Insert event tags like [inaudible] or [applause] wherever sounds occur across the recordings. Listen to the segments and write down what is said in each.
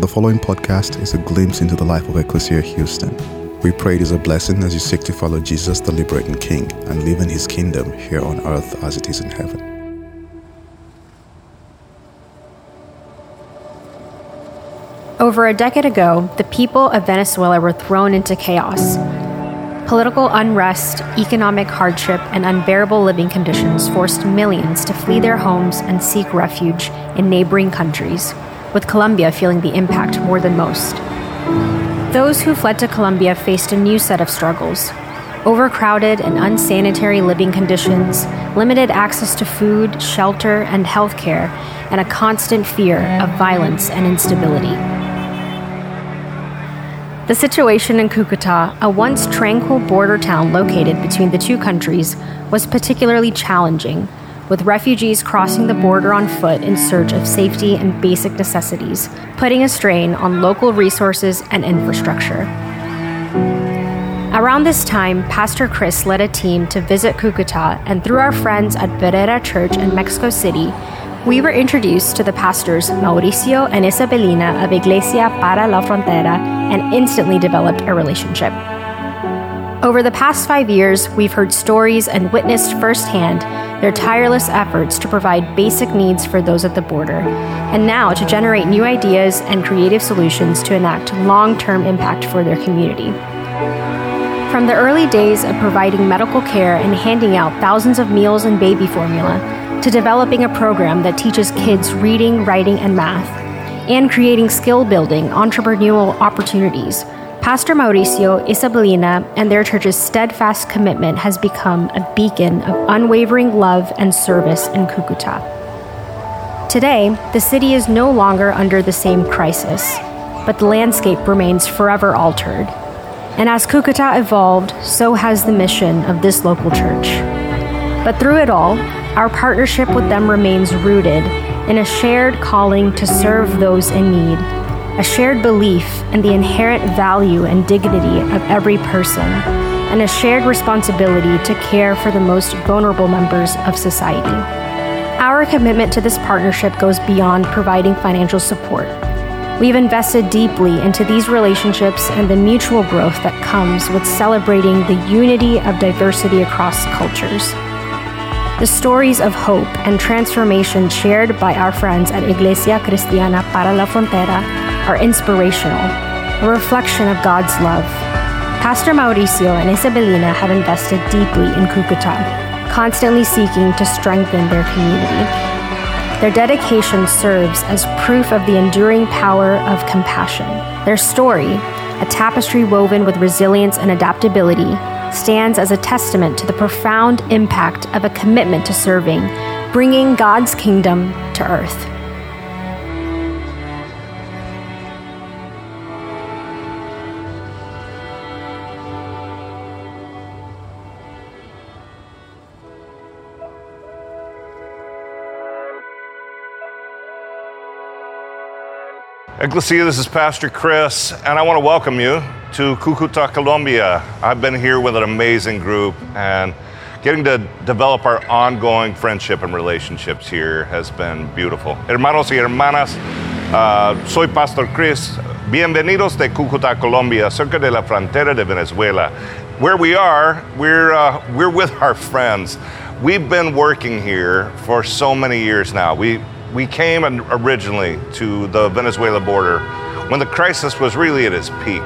The following podcast is a glimpse into the life of Ecclesia Houston. We pray it is a blessing as you seek to follow Jesus, the liberating King, and live in his kingdom here on earth as it is in heaven. Over a decade ago, the people of Venezuela were thrown into chaos. Political unrest, economic hardship, and unbearable living conditions forced millions to flee their homes and seek refuge in neighboring countries, with Colombia feeling the impact more than most. Those who fled to Colombia faced a new set of struggles overcrowded and unsanitary living conditions, limited access to food, shelter, and health care, and a constant fear of violence and instability. The situation in Cucuta, a once tranquil border town located between the two countries, was particularly challenging, with refugees crossing the border on foot in search of safety and basic necessities, putting a strain on local resources and infrastructure. Around this time, Pastor Chris led a team to visit Cucuta, and through our friends at Vereda Church in Mexico City, we were introduced to the pastors Mauricio and Isabelina of Iglesia para la Frontera and instantly developed a relationship. Over the past five years, we've heard stories and witnessed firsthand their tireless efforts to provide basic needs for those at the border, and now to generate new ideas and creative solutions to enact long term impact for their community. From the early days of providing medical care and handing out thousands of meals and baby formula, to developing a program that teaches kids reading, writing, and math, and creating skill building, entrepreneurial opportunities, Pastor Mauricio, Isabelina, and their church's steadfast commitment has become a beacon of unwavering love and service in Cucuta. Today, the city is no longer under the same crisis, but the landscape remains forever altered. And as Cucuta evolved, so has the mission of this local church. But through it all, our partnership with them remains rooted in a shared calling to serve those in need, a shared belief in the inherent value and dignity of every person, and a shared responsibility to care for the most vulnerable members of society. Our commitment to this partnership goes beyond providing financial support. We've invested deeply into these relationships and the mutual growth that comes with celebrating the unity of diversity across cultures. The stories of hope and transformation shared by our friends at Iglesia Cristiana para la Frontera are inspirational, a reflection of God's love. Pastor Mauricio and Isabelina have invested deeply in Cucuta, constantly seeking to strengthen their community. Their dedication serves as proof of the enduring power of compassion. Their story, a tapestry woven with resilience and adaptability, stands as a testament to the profound impact of a commitment to serving, bringing God's kingdom to earth. Ecclesia, this is Pastor Chris, and I want to welcome you to Cucuta, Colombia. I've been here with an amazing group, and getting to develop our ongoing friendship and relationships here has been beautiful. Hermanos y hermanas, uh, soy Pastor Chris. Bienvenidos de Cucuta, Colombia, cerca de la frontera de Venezuela. Where we are, we're, uh, we're with our friends. We've been working here for so many years now. We, we came originally to the Venezuela border when the crisis was really at its peak.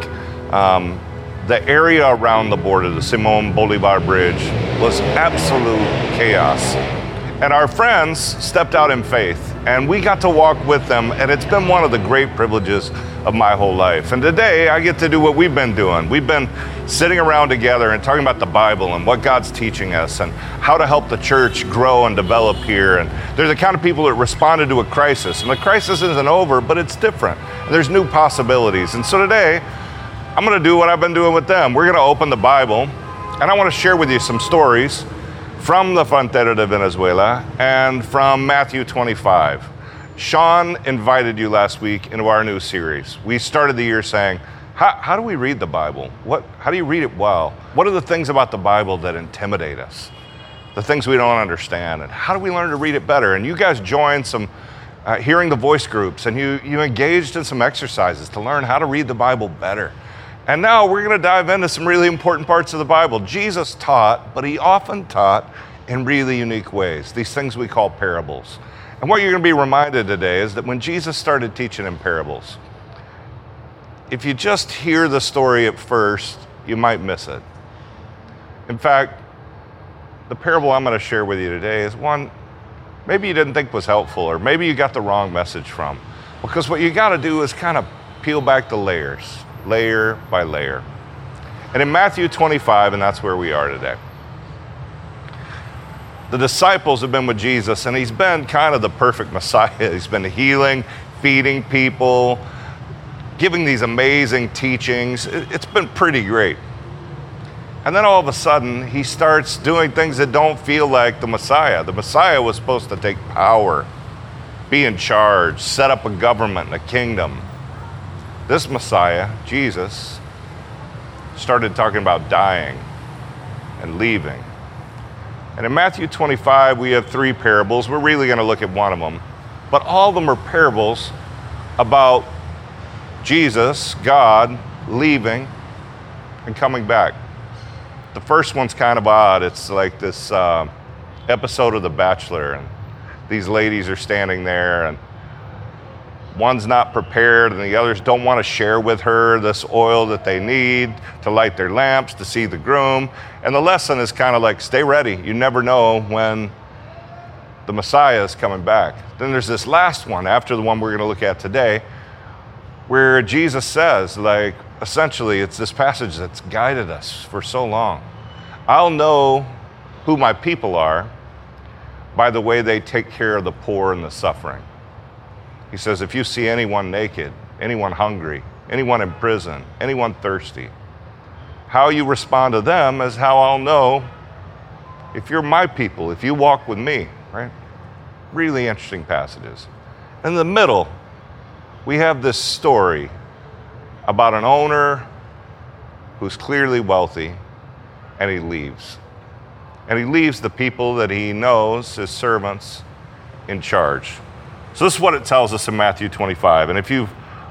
Um, the area around the border, the Simon Bolivar Bridge, was absolute chaos. And our friends stepped out in faith, and we got to walk with them, and it's been one of the great privileges of my whole life. And today I get to do what we've been doing. We've been sitting around together and talking about the Bible and what God's teaching us and how to help the church grow and develop here. And there's a kind of people that responded to a crisis, and the crisis isn't over, but it's different. There's new possibilities. And so today, I'm going to do what I've been doing with them. We're going to open the Bible, and I want to share with you some stories from the Frontera de Venezuela and from Matthew 25. Sean invited you last week into our new series. We started the year saying, how, do we read the Bible? What, how do you read it well? What are the things about the Bible that intimidate us? The things we don't understand? And how do we learn to read it better? And you guys joined some uh, hearing the voice groups, and you, you engaged in some exercises to learn how to read the Bible better. And now we're going to dive into some really important parts of the Bible. Jesus taught, but he often taught in really unique ways, these things we call parables. And what you're going to be reminded today is that when Jesus started teaching in parables, if you just hear the story at first, you might miss it. In fact, the parable I'm going to share with you today is one maybe you didn't think was helpful, or maybe you got the wrong message from. Because what you got to do is kind of peel back the layers, layer by layer. And in Matthew 25, and that's where we are today, the disciples have been with Jesus, and he's been kind of the perfect Messiah. [laughs] He's been healing, feeding people, giving these amazing teachings. It's been pretty great. And then all of a sudden, he starts doing things that don't feel like the Messiah. The Messiah was supposed to take power, be in charge, set up a government, and a kingdom. This Messiah, Jesus, started talking about dying and leaving. And in Matthew 25, we have three parables. We're really going to look at one of them. But all of them are parables about Jesus, God, leaving and coming back. The first one's kind of odd. It's like this uh, episode of The Bachelor, and these ladies are standing there, and one's not prepared, and the others don't want to share with her this oil that they need to light their lamps, to see the groom. And the lesson is kind of like stay ready. You never know when the Messiah is coming back. Then there's this last one, after the one we're going to look at today where Jesus says, like, essentially, it's this passage that's guided us for so long. I'll know who my people are by the way they take care of the poor and the suffering. He says, if you see anyone naked, anyone hungry, anyone in prison, anyone thirsty, how you respond to them is how I'll know if you're my people, if you walk with me, right? Really interesting passages. In the middle, we have this story about an owner who's clearly wealthy and he leaves. And he leaves the people that he knows, his servants, in charge. So, this is what it tells us in Matthew 25. And if you've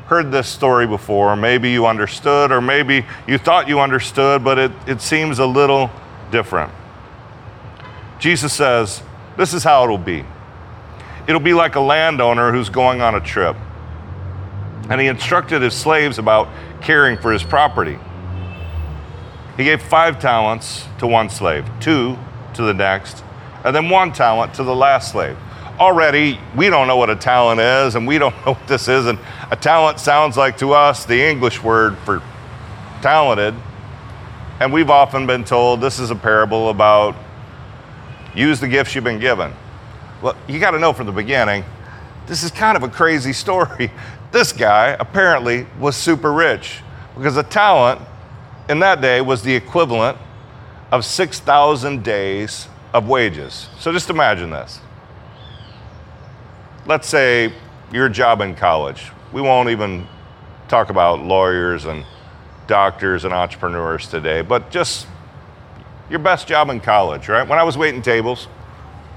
heard this story before, maybe you understood, or maybe you thought you understood, but it, it seems a little different. Jesus says, This is how it'll be. It'll be like a landowner who's going on a trip and he instructed his slaves about caring for his property. He gave five talents to one slave, two to the next, and then one talent to the last slave. Already, we don't know what a talent is, and we [laughs] don't know what this is. And a talent sounds like to us the English word for talented. And we've often been told this is a parable about use the gifts you've been given. Well, you got to know from the beginning, this is kind of a crazy [laughs] story. This guy apparently was super rich because a talent in that day was the equivalent of 6,000 days of wages. So just imagine this. Let's say your job in college. We won't even talk about lawyers and doctors and entrepreneurs today, but just your best job in college, right? When I was waiting tables,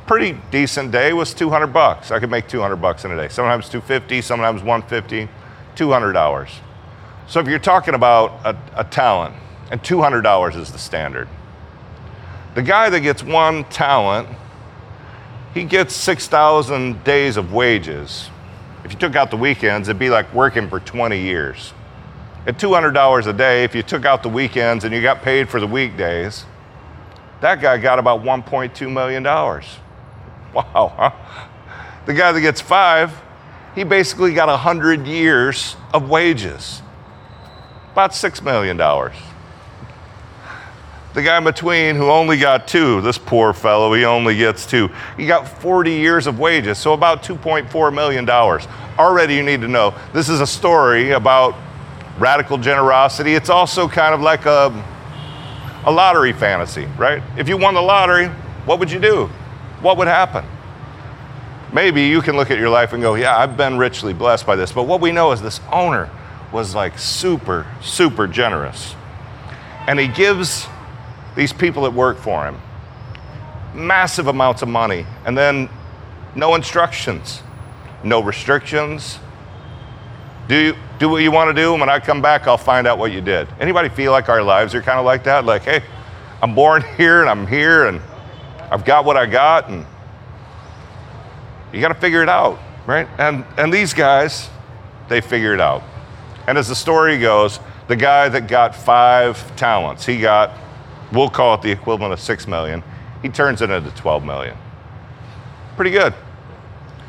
pretty decent day was 200 bucks. I could make 200 bucks in a day. Sometimes 250, sometimes 150, 200 hours. So if you're talking about a, a talent, and $200 is the standard. The guy that gets one talent, he gets 6,000 days of wages. If you took out the weekends, it'd be like working for 20 years. At $200 a day, if you took out the weekends and you got paid for the weekdays, that guy got about $1.2 million. [laughs] Wow, huh? The guy that gets five, he basically got 100 years of wages, about $6 million. The guy in between who only got two, this poor fellow, he only gets two. He got 40 years of wages, so about $2.4 million. Already, you need to know this is a story about radical generosity. It's also kind of like a, a lottery fantasy, right? If you won the lottery, what would you do? what would happen? Maybe you can look at your life and go, yeah, I've been richly blessed by this. But what we know is this owner was like super, super generous. And he gives these people that work for him massive amounts of money and then no instructions. no restrictions. Do you, do what you want to do. And when I come back, I'll find out what you did. Anybody feel like our lives are kind of like that? Like, hey, I'm born [laughs] here and I'm here and I've got what I got and you got to figure it out, right? And and these guys, they figure it out. And as the story goes, the guy that got five talents, he got, we'll call it the equivalent of six million. He turns it into 12 million. Pretty good.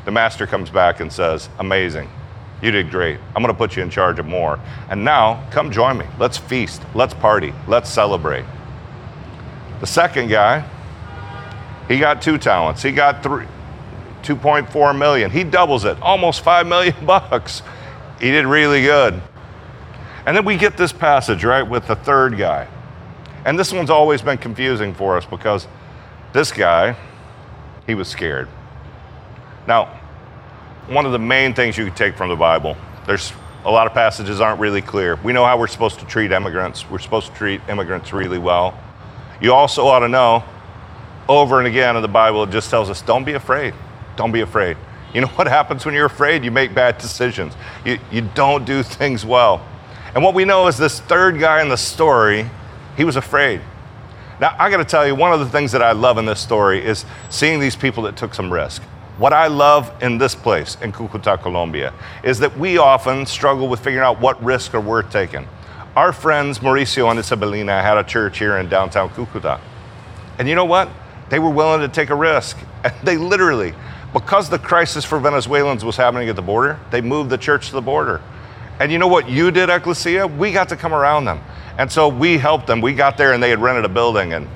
The master comes back and says, Amazing. You did great. I'm going to put you in charge of more. And now, come join me. Let's feast. Let's party. Let's celebrate. The second guy, he got two talents. He got three, 2.4 million. He doubles it, almost 5 million [laughs] bucks. He did really good. And then we get this passage, right, with the third guy. And this one's always been confusing for us because this guy, he was scared. Now, one of the main things you can take from the Bible, there's a lot of passages aren't really clear. We know how we're supposed to treat immigrants. We're supposed to treat immigrants really well. You also ought to know over and again in the Bible, it just tells us don't be afraid. Don't be afraid. You know [laughs] what happens when you're afraid? You make bad decisions, you, you don't do things well. And what we know is this third guy in the story, he was afraid. Now, I got to tell you, one of the things that I love in this story is seeing these people that took some risk. What I love in this place, in Cucuta, Colombia, is that we often struggle with figuring out what risks are worth taking. Our friends Mauricio and Isabelina had a church here in downtown Cucuta. And you know what? They were willing to take a risk. [laughs] And they literally, because the crisis for Venezuelans was happening at the border, they moved the church to the border. And you know what you did, Ecclesia? We got to come around them. And so we helped them. We got there and they had rented a building. And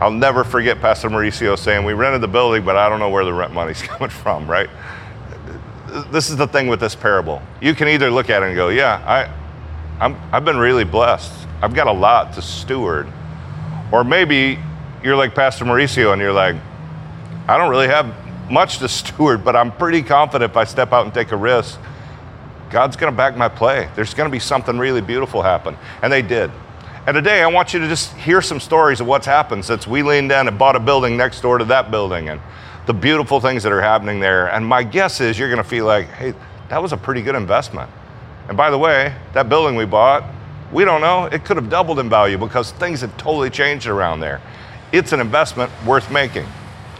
I'll never forget Pastor Mauricio saying, We rented the building, but I don't know where the rent money's [laughs] coming from, right? This is the thing with this parable. You can either look at it and go, Yeah, I, I'm, I've been really blessed. I've got a lot to steward. Or maybe you're like Pastor Mauricio and you're like, I don't really have much to [laughs] steward, but I'm pretty confident if I step out and take a risk, God's going to back my play. There's going to be something really beautiful happen. And they did. And today I want you to just hear some stories of what's happened since we leaned in and bought a building next door to that building and the beautiful things that are happening there. And my guess is you're going to feel like, hey, that was a pretty good investment. And by the way, that building we bought, we don't know, it could have doubled in value because things have totally changed around there. It's an investment worth making.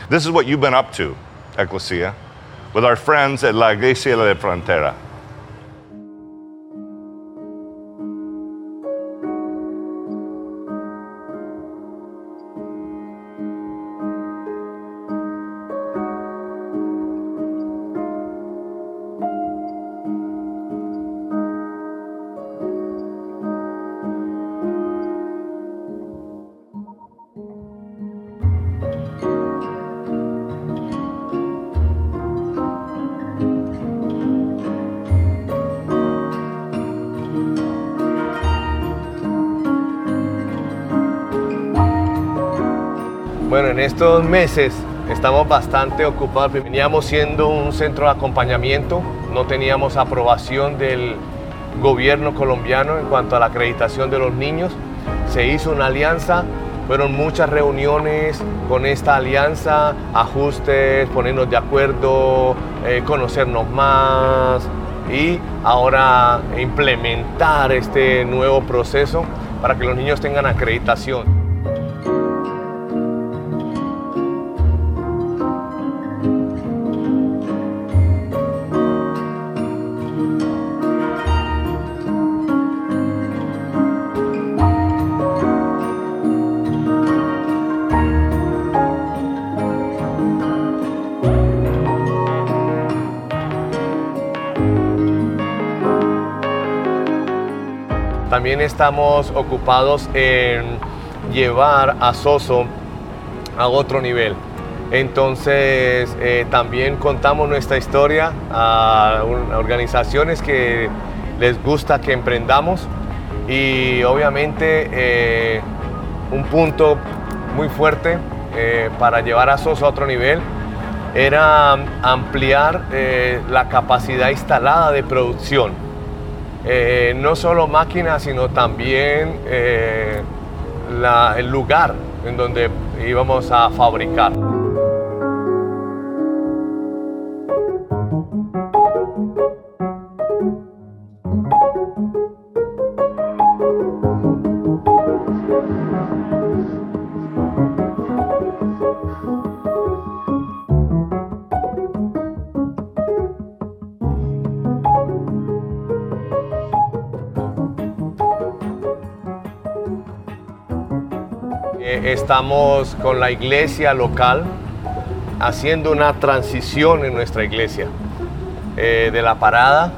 This is what you've been up to, Ecclesia, with our friends at La Iglesia de la Frontera. Estos meses estamos bastante ocupados. Veníamos siendo un centro de acompañamiento, no teníamos aprobación del gobierno colombiano en cuanto a la acreditación de los niños. Se hizo una alianza, fueron muchas reuniones con esta alianza, ajustes, ponernos de acuerdo, eh, conocernos más y ahora implementar este nuevo proceso para que los niños tengan acreditación. También estamos ocupados en llevar a Soso a otro nivel. Entonces eh, también contamos nuestra historia a, organizaciones que les gusta que emprendamos y obviamente eh, un punto muy fuerte eh, para llevar a Soso a otro nivel era ampliar la capacidad instalada de producción eh, no solo máquinas, sino también eh, el lugar en donde íbamos a fabricar. Estamos con la iglesia local haciendo una transición en nuestra iglesia. Eh, de la parada,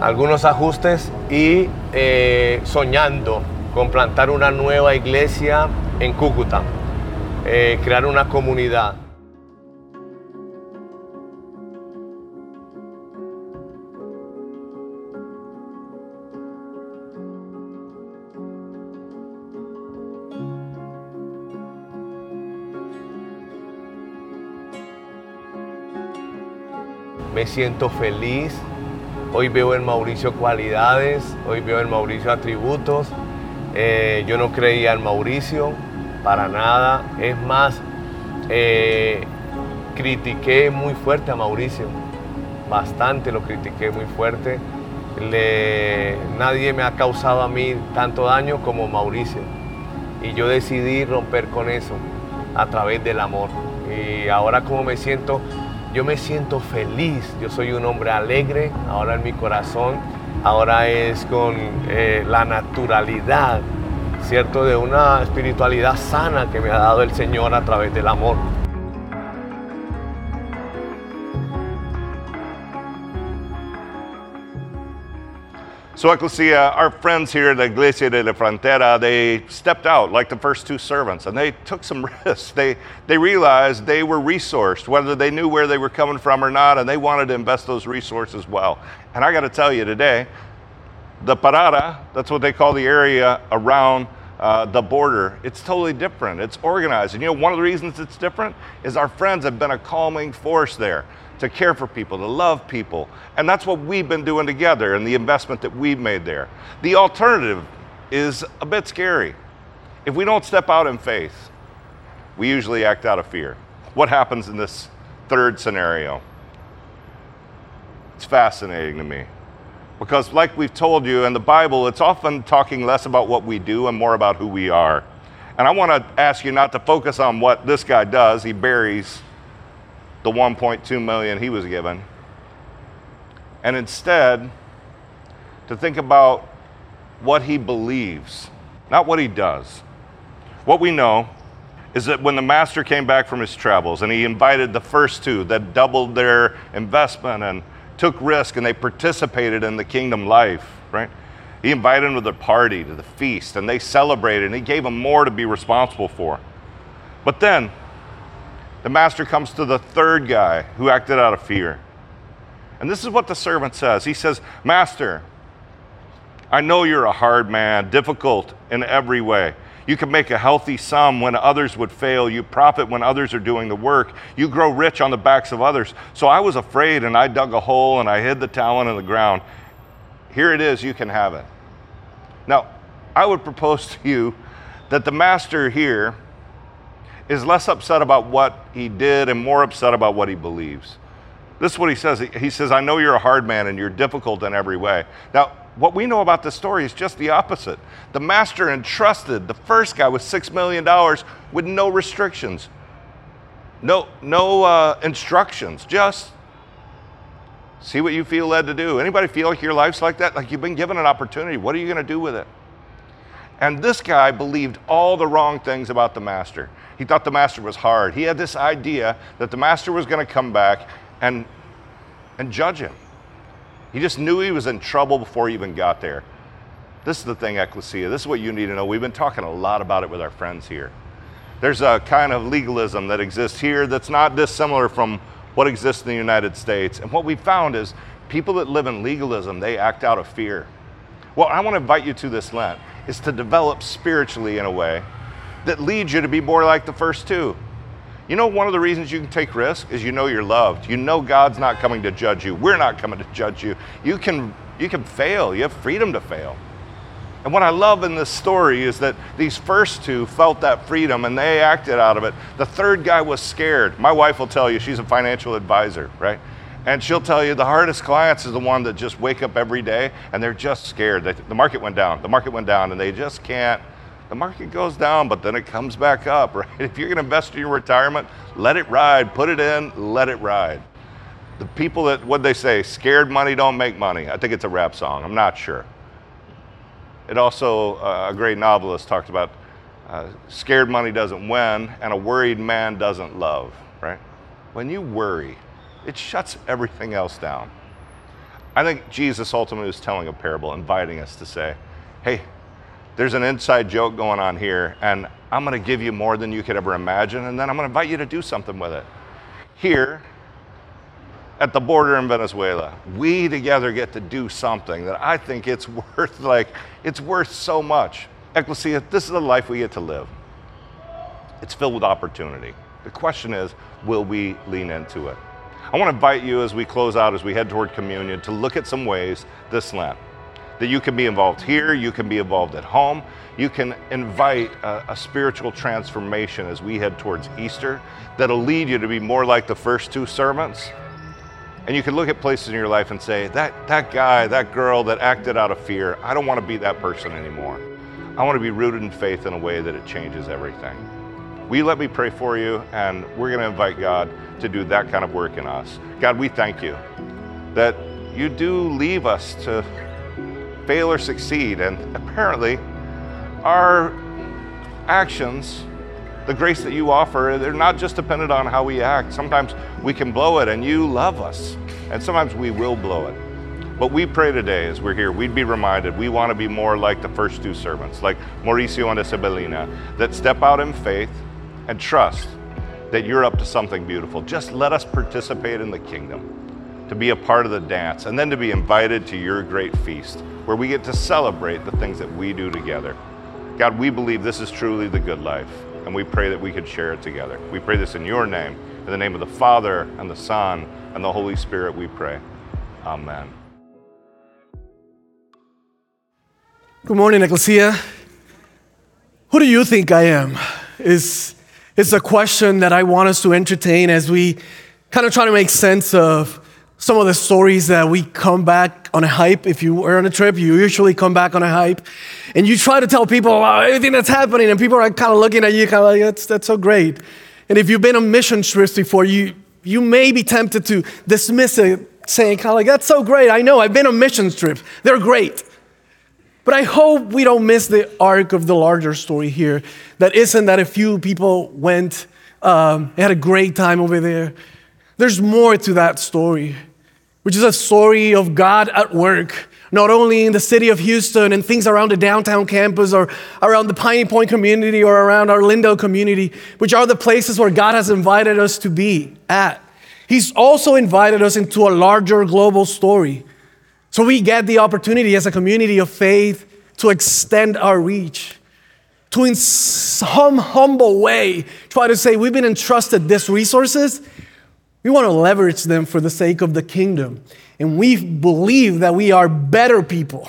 algunos ajustes y eh, soñando con plantar una nueva iglesia en Cúcuta, eh, crear una comunidad. Me siento feliz. Hoy veo en Mauricio cualidades, hoy veo en Mauricio atributos. Eh, yo no creía en Mauricio para nada. Es más, eh, critiqué muy fuerte a Mauricio. Bastante lo critiqué muy fuerte. Le- nadie me ha causado a mí tanto daño como Mauricio. Y yo decidí romper con eso a través del amor. Y ahora como me siento, yo me siento feliz. Yo soy un hombre alegre, ahora en mi corazón, ahora es con eh, la naturalidad, ¿cierto? De una espiritualidad sana que me ha dado el Señor a través del amor. So, Ecclesia, our friends here at Iglesia de la Frontera, they stepped out like the first two servants and they took some [laughs] risks. They, they realized they were resourced, whether they knew where they were coming from or not, and they wanted to invest those resources well. And I got to tell you today, the Parada, that's what they call the area around uh, the border, it's totally different. It's organized. And you know, one of the reasons it's different is our friends have been a calming force there to care for people, to love people. And that's what we've been doing together and the investment that we've made there. The alternative is a bit scary. If we don't step out in faith, we usually act out of fear. What happens in this third scenario? It's fascinating to me. Because, like we've told you in the Bible, it's often talking less about what we do and more about who we are. And I want to ask you not to focus on what this guy does. He buries the 1.2 million he was given. And instead, to think about what he believes, not what he does. What we know is that when the master came back from his travels and he invited the first two that doubled their investment and took risk and they participated in the kingdom life, right? He invited them to the party, to the feast, and they celebrated and he gave them more to be responsible for. But then the master comes to the third guy who acted out of fear. And this is what the servant says. He says, Master, I know you're a hard man, difficult in every way. You can make a healthy sum when others would fail. You profit when others are doing the work. You grow rich on the backs of others. So I was afraid and I dug a hole and I hid the talent in the ground. Here it is, you can have it. Now, I would propose to you that the master here is less upset about what he did and more upset about what he believes. This is what he says. He- says, I know you're a hard man and you're difficult in every way. Now, what we know about this story is just the opposite. The master entrusted the first guy with $6 million with no restrictions, no, no uh, instructions, just see what you feel led to do. Anybody feel like your life's like that? Like you've been given an opportunity. What are you going to do with it? And this guy believed all the wrong things about the master. He thought the master was hard. He had this idea that the master was going to come back and, and judge him. He just knew he was in trouble before he even got there. This is the thing, Ecclesia. This is what you need to know. We've been talking a lot about it with our friends here. There's a kind of legalism that exists here that's not dissimilar from what exists in the United States. And what we found is people that live in legalism, they act out of fear. Well, I want to invite you to this Lent is to develop spiritually in a way that leads you to be more like the first two. You know, one of the reasons you can take risk is you know you're loved. You know God's not coming to judge you. We're not coming to judge you. You can you can fail. You have freedom to fail. And what I love in this story is that these first two felt that freedom and they acted out of it. The third guy was scared. My wife will tell you she's a financial advisor, right? And she'll tell you the hardest clients is the one that just wake up every day and they're just scared. The market went down. The market went down and they just can't. The market goes down, but then it comes back up, [laughs] right? If you're going to invest in your retirement, let it ride. Put it in, let it ride. The people that, what they say, scared money don't make money. I think it's a rap song. I'm not sure. It also, uh, a great novelist talked about uh, scared money doesn't win, and a worried man doesn't love, right? When you worry, it shuts everything else down. I think Jesus ultimately is telling a parable, inviting us to say, hey, there's an inside joke going on here, and I'm going to give you more than you could ever imagine, and then I'm going to invite you to do something with it. Here, at the border in Venezuela, we together get to do something that I think it's [laughs] worth like it's worth so much. Ecclesia, this is the life we get to live. It's filled with opportunity. The question is, will we lean into it? I want to invite you as we close out, as we head toward communion, to look at some ways this Lent that you can be involved here, you can be involved at home, you can invite a, a, spiritual transformation as we head towards Easter that'll lead you to be more like the first two servants. And you can look at places in your life and say, that, that guy, that girl that acted out of fear, I don't want to be that person anymore. I want to be rooted in faith in a way that it changes everything. You let me pray for you? And we're going to invite God to do that kind of work in us. God, we thank you that you do leave us to fail or succeed. And apparently, our actions, the grace that you offer, they're not just dependent on how we act. Sometimes we can blow it, and you love us. And sometimes we will blow it. But we pray today as we're here, we'd be reminded we want to be more like the first two servants, like Mauricio and Isabelina, that step out in faith and trust that you're up to something beautiful. Just let us participate in the kingdom, to be a part of the dance, and then to be invited to your great feast where we get to celebrate the things that we do together. God, we believe this is truly the good life, and we pray that we could share it together. We pray this in your name, in the name of the Father, and the Son, and the Holy Spirit, we pray. Amen. Good morning, Ecclesia. Who do you think I am? Is it's a question that I want us to entertain as we kind of try to make sense of some of the stories that we come back on a hype. If you were on a trip, you usually come back on a hype, and you try to tell people everything that's happening, and people are kind of looking at you, kind of like, that's, that's so great. And if you've been on mission trips before, you, you may be tempted to dismiss it, saying, kind of like, that's so great. I know, I've been on mission trips, they're great. But I hope we don't miss the arc of the larger story here. That isn't that a few people went, um, had a great time over there. There's more to that story, which is a story of God at work, not only in the city of Houston and things around the downtown campus or around the Piney Point community or around our Lindo community, which are the places where God has invited us to be at. He's also invited us into a larger global story so we get the opportunity as a community of faith to extend our reach, to in some humble way try to say, we've been entrusted these resources. We want to leverage them for the sake of the kingdom. And we believe that we are better people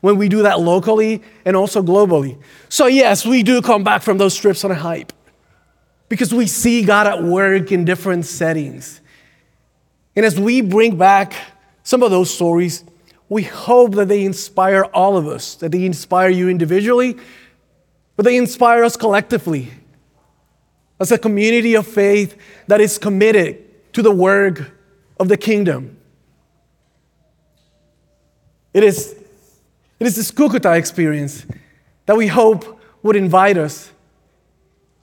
when we do that locally and also globally. So, yes, we do come back from those trips on a hype because we see God at work in different settings. And as we bring back some of those stories, we hope that they inspire all of us, that they inspire you individually, but they inspire us collectively as a community of faith that is committed to the work of the kingdom. It is, it is this Cucuta experience that we hope would invite us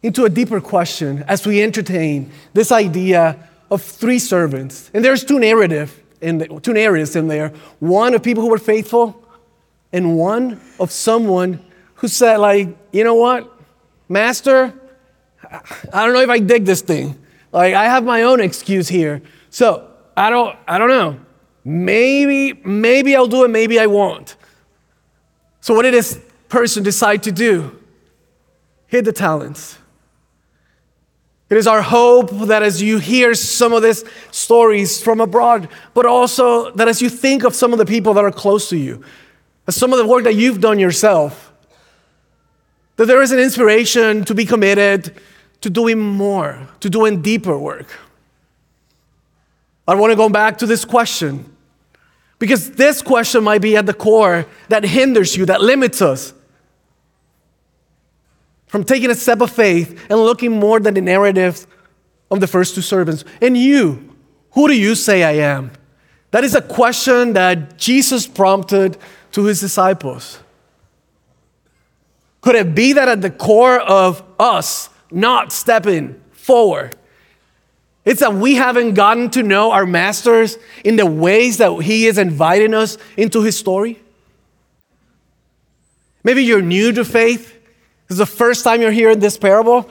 into a deeper question as we entertain this idea of three servants. And there's two narratives in the, two areas in there one of people who were faithful and one of someone who said like you know what master i don't know if i dig this thing like i have my own excuse here. So i don't i don't know. Maybe maybe i'll do it maybe i won't. So what did this person decide to do? Hid the talents. It is our hope that as you hear some of these stories from abroad, but also that as you think of some of the people that are close to you, some of the work that you've done yourself, that there is an inspiration to be committed to doing more, to doing deeper work. I want to go back to this question because this question might be at the core that hinders you, that limits us from taking a step of faith and looking more than the narrative of the first two servants. And you, who do you say I am? That is a question that Jesus prompted to his disciples. Could it be that at the core of us not stepping forward, it's that we haven't gotten to know our masters in the ways that he is inviting us into his story? Maybe you're new to faith. This is the first time you're hearing this parable.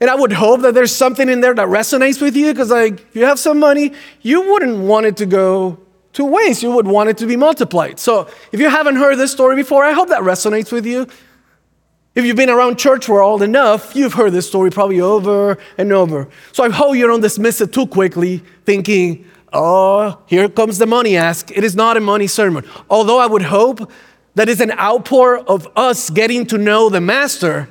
And I would hope that there's something in there that resonates with you because, like, if you have some money, you wouldn't want it to go to waste. You would want it to be multiplied. So, if you haven't heard this story before, I hope that resonates with you. If you've been around church world enough, you've heard this story probably over and over. So, I hope you don't dismiss it too quickly, thinking, oh, here comes the money ask. It is not a money sermon. Although I would hope that it's an outpour of us getting to know the Master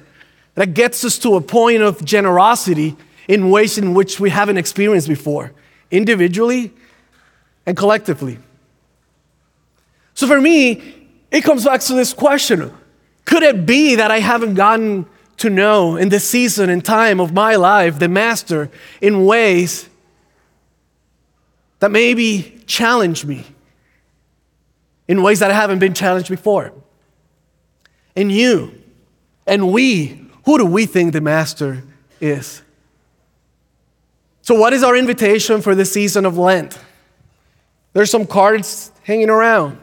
that gets us to a point of generosity in ways in which we haven't experienced before, individually and collectively. So for me, it comes back to this question Could it be that I haven't gotten to know in this season and time of my life the Master in ways that maybe challenge me, in ways that I haven't been challenged before? And you and we who do we think the Master is? So, what is our invitation for the season of Lent? There's some cards hanging around.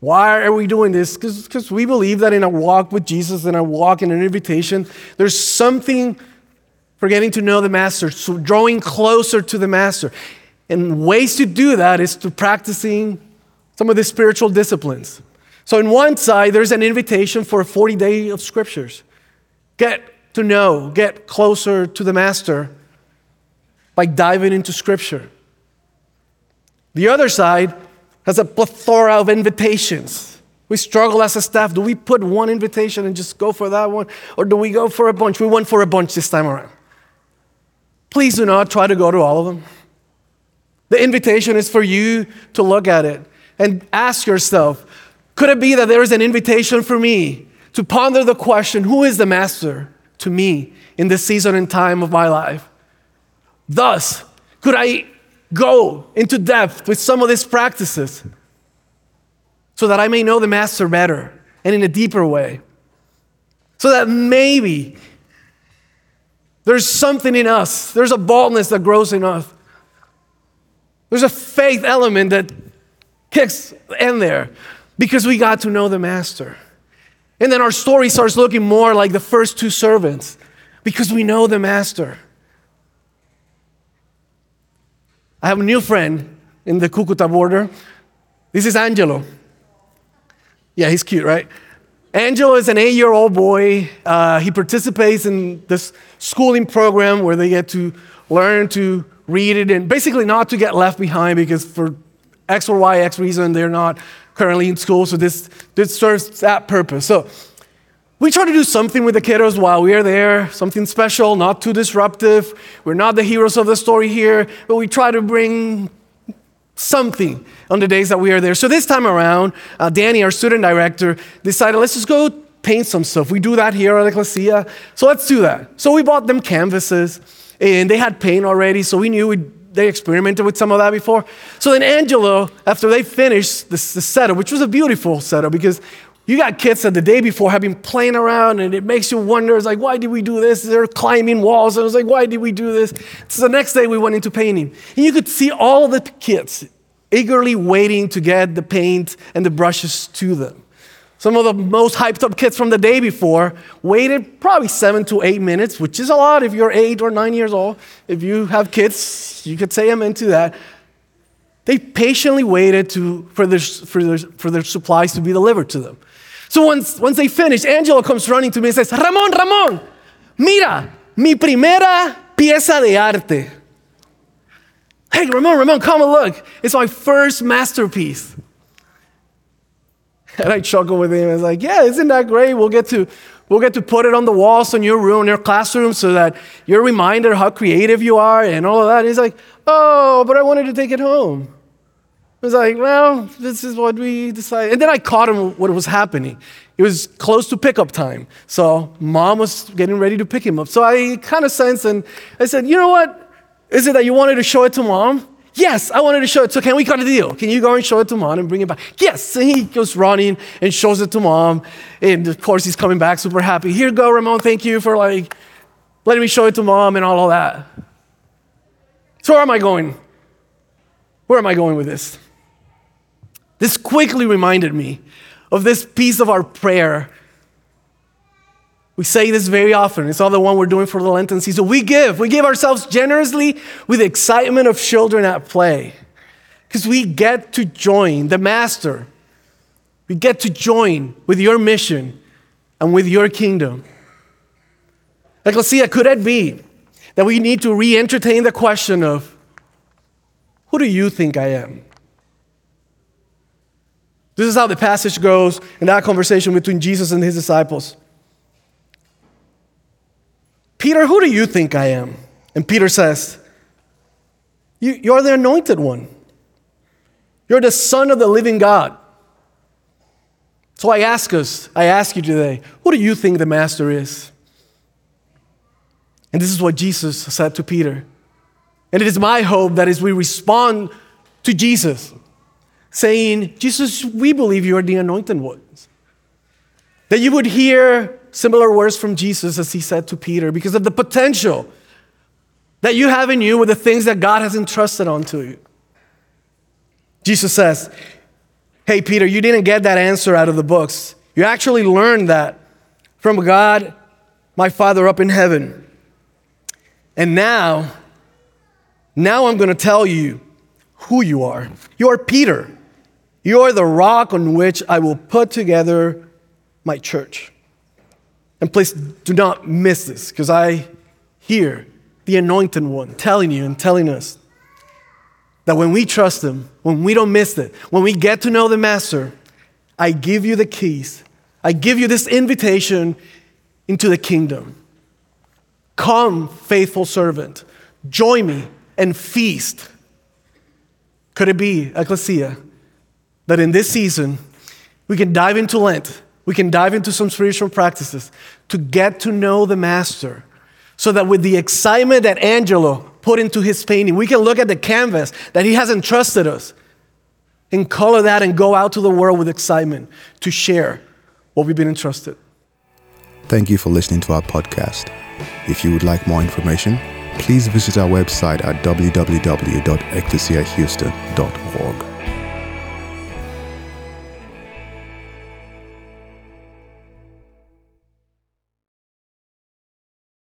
Why are we doing this? Because we believe that in a walk with Jesus, in a walk in an invitation, there's something for getting to know the Master, so drawing closer to the Master. And ways to do that is to practicing some of the spiritual disciplines. So, in one side, there's an invitation for a 40 day of scriptures. Get to know, get closer to the Master by diving into scripture. The other side has a plethora of invitations. We struggle as a staff. Do we put one invitation and just go for that one? Or do we go for a bunch? We went for a bunch this time around. Please do not try to go to all of them. The invitation is for you to look at it and ask yourself could it be that there is an invitation for me to ponder the question who is the master to me in this season and time of my life? Thus, could I go into depth with some of these practices so that I may know the master better and in a deeper way? So that maybe there's something in us, there's a boldness that grows in us. There's a faith element that kicks in there because we got to know the master. And then our story starts looking more like the first two servants because we know the master. I have a new friend in the Cucuta border. This is Angelo. Yeah, he's cute, right? Angelo is an eight year old boy. Uh, he participates in this schooling program where they get to learn to read it and basically not to get left behind because for X or Y, X reason, they're not currently in school, so this, this serves that purpose. So we try to do something with the kiddos while we are there, something special, not too disruptive. We're not the heroes of the story here, but we try to bring something on the days that we are there. So this time around, uh, Danny, our student director, decided let's just go paint some stuff. We do that here at Ecclesia, so let's do that. So we bought them canvases, and they had paint already, so we knew we'd they experimented with some of that before. So then Angelo, after they finished the setup, which was a beautiful setup because you got kids that the day before have been playing around and it makes you wonder, it's like, why did we do this? They're climbing walls. And I was like, why did we do this? So the next day we went into painting. And you could see all the kids eagerly waiting to get the paint and the brushes to them. Some of the most hyped up kids from the day before waited probably seven to eight minutes, which is a lot if you're eight or nine years old. If you have kids, you could say I'm into that. They patiently waited to, for, their, for, their, for their supplies to be delivered to them. So once, once they finish, Angelo comes running to me and says, Ramon, Ramon, mira, mi primera pieza de arte. Hey, Ramon, Ramon, come and look. It's my first masterpiece. [laughs] And I chuckle with him. I was like, yeah, isn't that great? We'll get to we'll get to put it on the walls in your room, in your classroom, so that you're reminded how creative you are and all of that. And he's like, oh, but I wanted to take it home. I was like, well, this is what we decided. And then I caught him what was happening. It was close to pickup time. So mom was getting ready to pick him up. So I kind of sensed and I said, you know what? Is it that you wanted to show it to mom? Yes, I wanted to show it. So can we cut a deal? Can you go and show it to mom and bring it back? Yes. And he goes running and shows it to mom. And of course, he's coming back super happy. Here you go, Ramon. Thank you for like letting me show it to mom and all of that. So where am I going? Where am I going with this? This quickly reminded me of this piece of our prayer. We say this very often. It's all the one we're doing for the Lenten season. We give. We give ourselves generously with the excitement of children at play. Because we get to join the Master. We get to join with your mission and with your kingdom. Ecclesia, could it be that we need to re entertain the question of who do you think I am? This is how the passage goes in that conversation between Jesus and his disciples. Peter, who do you think I am? And Peter says, you, You're the anointed one. You're the Son of the living God. So I ask us, I ask you today, who do you think the Master is? And this is what Jesus said to Peter. And it is my hope that as we respond to Jesus, saying, Jesus, we believe you are the anointed ones, that you would hear similar words from Jesus as he said to Peter because of the potential that you have in you with the things that God has entrusted onto you. Jesus says, Hey, Peter, you didn't get that answer out of the books. You actually learned that from God, my Father up in heaven. And now, now I'm going to tell you who you are. You are Peter. You are the rock on which I will put together my church. And please do not miss this because I hear the anointed one telling you and telling us that when we trust him, when we don't miss it, when we get to know the master, I give you the keys. I give you this invitation into the kingdom. Come, faithful servant, join me and feast. Could it be, Ecclesia, that in this season we can dive into Lent, we can dive into some spiritual practices to get to know the Master, so that with the excitement that Angelo put into his painting, we can look at the canvas that he has entrusted us and color that and go out to the world with excitement to share what we've been entrusted. Thank you for listening to our podcast. If you would like more information, please visit our website at www.ecclesiahouston.org.